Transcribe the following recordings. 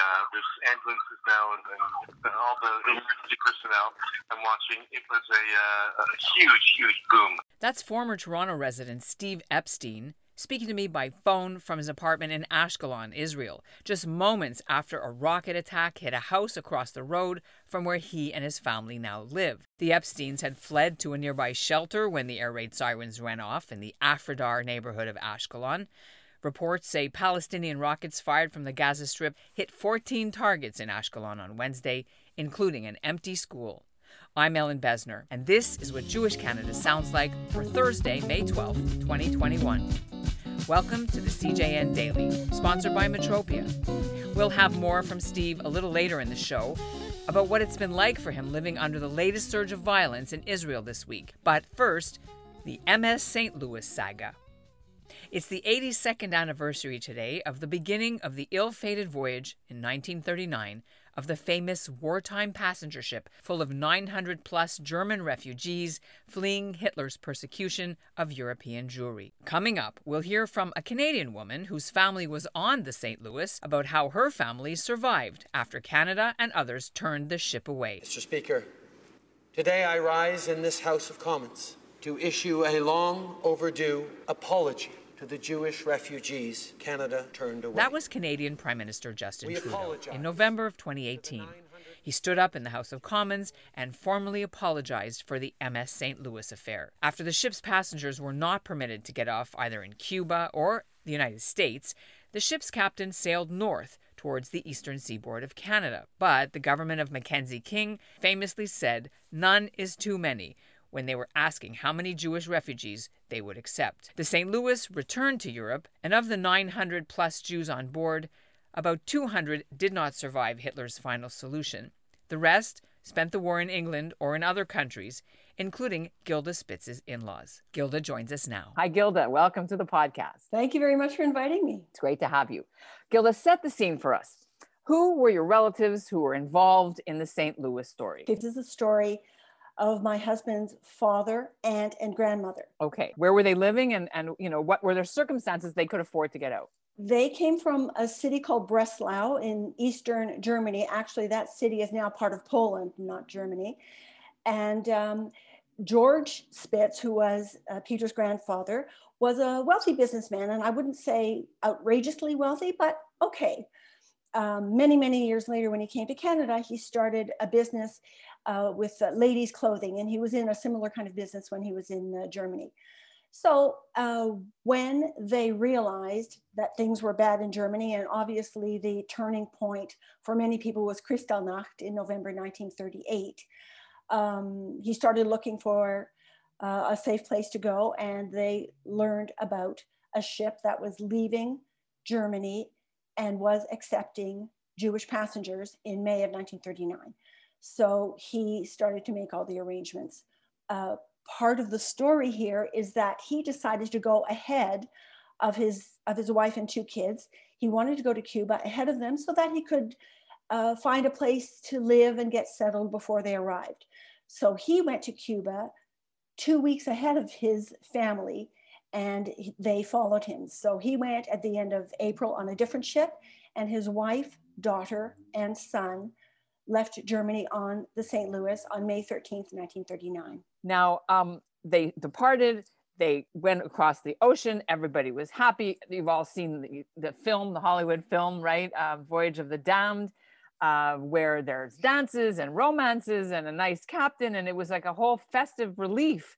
uh, there's ambulances now and, and all the emergency personnel. I'm watching. It was a, uh, a huge, huge boom. That's former Toronto resident Steve Epstein speaking to me by phone from his apartment in Ashkelon, Israel, just moments after a rocket attack hit a house across the road from where he and his family now live. The Epsteins had fled to a nearby shelter when the air raid sirens went off in the Afridar neighborhood of Ashkelon. Reports say Palestinian rockets fired from the Gaza Strip hit 14 targets in Ashkelon on Wednesday, including an empty school. I'm Ellin Bessner, and this is what Jewish Canada sounds like for Thursday, May 12, 2021. Welcome to the CJN Daily, sponsored by Metropia. We'll have more from Steve a little later in the show about what it's been like for him living under the latest surge of violence in Israel this week. But first, the MS St. Louis saga. It's the 82nd anniversary today of the beginning of the ill fated voyage in 1939 of the famous wartime passenger ship full of 900 plus German refugees fleeing Hitler's persecution of European Jewry. Coming up, we'll hear from a Canadian woman whose family was on the St. Louis about how her family survived after Canada and others turned the ship away. Mr. Speaker, today I rise in this House of Commons to issue a long overdue apology to the Jewish refugees Canada turned away. That was Canadian Prime Minister Justin we Trudeau in November of 2018. He stood up in the House of Commons and formally apologized for the MS St. Louis affair. After the ship's passengers were not permitted to get off either in Cuba or the United States, the ship's captain sailed north towards the eastern seaboard of Canada. But the government of Mackenzie King famously said, None is too many when they were asking how many Jewish refugees they would accept. The St. Louis returned to Europe, and of the 900 plus Jews on board, about 200 did not survive Hitler's final solution. The rest spent the war in England or in other countries, including Gilda Spitz's in laws. Gilda joins us now. Hi, Gilda. Welcome to the podcast. Thank you very much for inviting me. It's great to have you. Gilda, set the scene for us. Who were your relatives who were involved in the St. Louis story? This is a story of my husband's father, aunt, and grandmother. Okay. Where were they living and, and you know, what were their circumstances they could afford to get out? They came from a city called Breslau in eastern Germany. Actually, that city is now part of Poland, not Germany. And um, George Spitz, who was uh, Peter's grandfather, was a wealthy businessman. And I wouldn't say outrageously wealthy, but okay. Um, many, many years later, when he came to Canada, he started a business uh, with uh, ladies' clothing, and he was in a similar kind of business when he was in uh, Germany. So uh, when they realized that things were bad in Germany, and obviously the turning point for many people was Kristallnacht in November 1938, um, he started looking for uh, a safe place to go, and they learned about a ship that was leaving Germany and was accepting Jewish passengers in May of 1939. So he started to make all the arrangements. Uh, part of the story here is that he decided to go ahead of his of his wife and two kids. He wanted to go to Cuba ahead of them so that he could uh, find a place to live and get settled before they arrived. So he went to Cuba two weeks ahead of his family and they followed him. So he went at the end of April on a different ship, and his wife, daughter, and son left Germany on the St. Louis on May 13th, 1939. Now, um, they departed. They went across the ocean. Everybody was happy. You've all seen the, the film, the Hollywood film, right? Uh, Voyage of the Damned, uh, where there's dances and romances and a nice captain. And it was like a whole festive relief.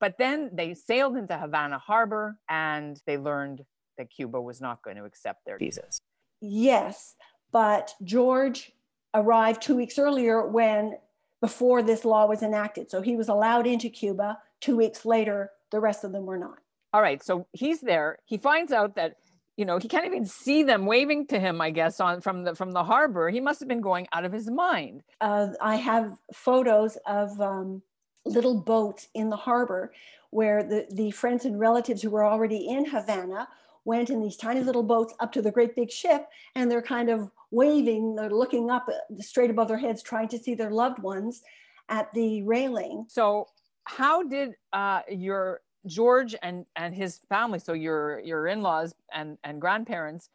But then they sailed into Havana Harbor and they learned that Cuba was not going to accept their visas. Yes, but George arrived two weeks earlier when before this law was enacted. So he was allowed into Cuba. Two weeks later, the rest of them were not. All right. So he's there. He finds out that you know he can't even see them waving to him. I guess on from the from the harbor. He must have been going out of his mind. Uh, I have photos of um, little boats in the harbor where the the friends and relatives who were already in Havana went in these tiny little boats up to the great big ship, and they're kind of waving, they're looking up straight above their heads, trying to see their loved ones at the railing. So, how did uh, your George and and his family, so your your in laws and and grandparents,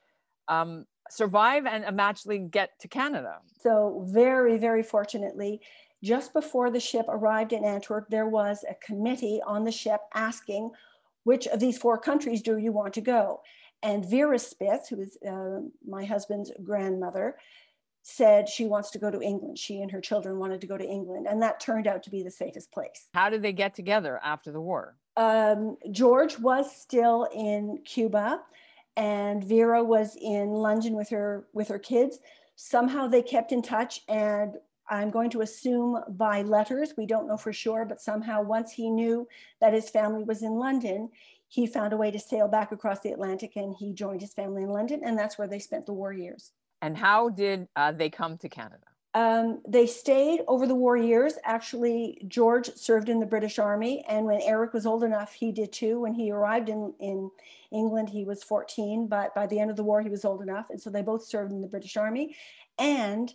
um, survive and actually get to Canada. So, very, very fortunately, just before the ship arrived in Antwerp, there was a committee on the ship asking which of these four countries do you want to go? And Vera Spitz, who is uh, my husband's grandmother, said she wants to go to England. She and her children wanted to go to England, and that turned out to be the safest place. How did they get together after the war? Um, George was still in Cuba, and Vera was in London with her with her kids. Somehow they kept in touch, and I'm going to assume by letters. We don't know for sure, but somehow once he knew that his family was in London, he found a way to sail back across the Atlantic, and he joined his family in London, and that's where they spent the war years. And how did uh, they come to Canada? Um, they stayed over the war years. Actually, George served in the British Army, and when Eric was old enough, he did too. When he arrived in, in England, he was 14, but by the end of the war, he was old enough. And so they both served in the British Army. And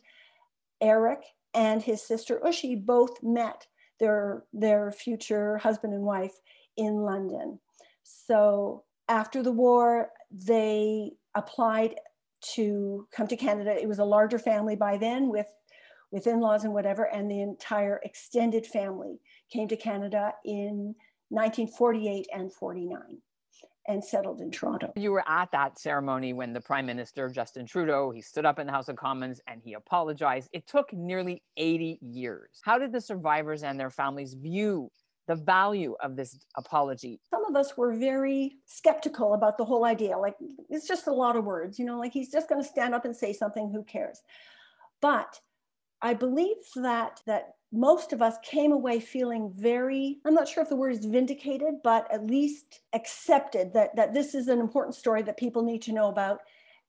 Eric and his sister Ushi both met their, their future husband and wife in London. So after the war, they applied to come to Canada. It was a larger family by then with, with in-laws and whatever, and the entire extended family came to Canada in 1948 and 49 and settled in Toronto. You were at that ceremony when the Prime Minister, Justin Trudeau, he stood up in the House of Commons and he apologized. It took nearly 80 years. How did the survivors and their families view the value of this apology. Some of us were very skeptical about the whole idea. Like, it's just a lot of words, you know, like he's just going to stand up and say something, who cares? But I believe that that most of us came away feeling very i'm not sure if the word is vindicated but at least accepted that that this is an important story that people need to know about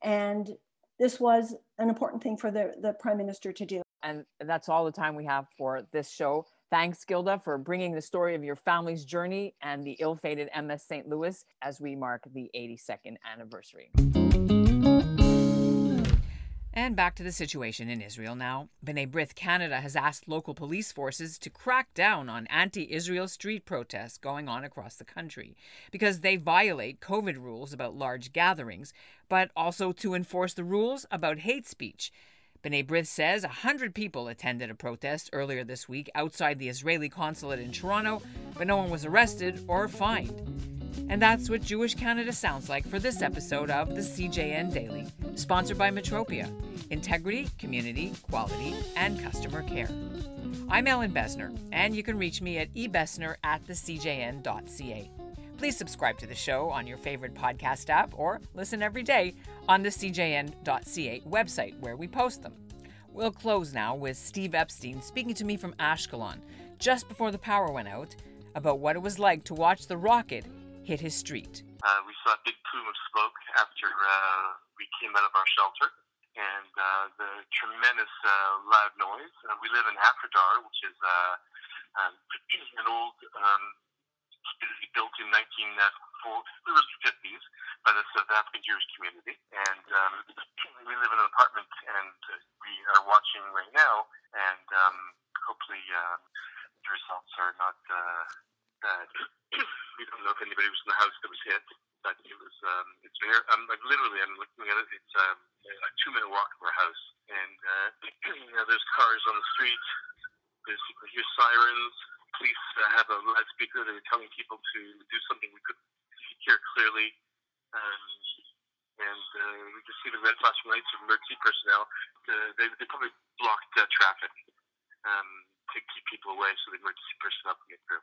and this was an important thing for the, the prime minister to do and that's all the time we have for this show Thanks, Gilda, for bringing the story of your family's journey and the ill fated MS St. Louis as we mark the 82nd anniversary. And back to the situation in Israel now. B'nai B'rith Canada has asked local police forces to crack down on anti Israel street protests going on across the country because they violate COVID rules about large gatherings, but also to enforce the rules about hate speech. B'nai B'rith says 100 people attended a protest earlier this week outside the Israeli consulate in Toronto, but no one was arrested or fined. And that's what Jewish Canada sounds like for this episode of the CJN Daily, sponsored by Metropia Integrity, Community, Quality, and Customer Care. I'm Ellin Bessner, and you can reach me at ebessner at thecjn.ca. Please subscribe to the show on your favorite podcast app or listen every day on the CJN.ca website where we post them. We'll close now with Steve Epstein speaking to me from Ashkelon just before the power went out about what it was like to watch the rocket hit his street. Uh, we saw a big plume of smoke after uh, we came out of our shelter and uh, the tremendous uh, loud noise. Uh, we live in Afridar, which is uh, um, an old um, city built in 1940, early 50s by the South African Jewish community. And um, we live in an apartment, and we are watching right now, and um, hopefully the results are not bad. we don't know if anybody was in the house that was hit, but it was. Um, it's. I'm like literally. I'm looking at it. It's um, a two-minute walk from our house, and uh, you know, there's cars on the street. There's you hear sirens police uh, have a loudspeaker that are telling people to do something we couldn't hear clearly. Um, and uh, we can see the red flashing lights of emergency personnel. Uh, they, they probably blocked uh, traffic um, to keep people away so the emergency personnel can get through.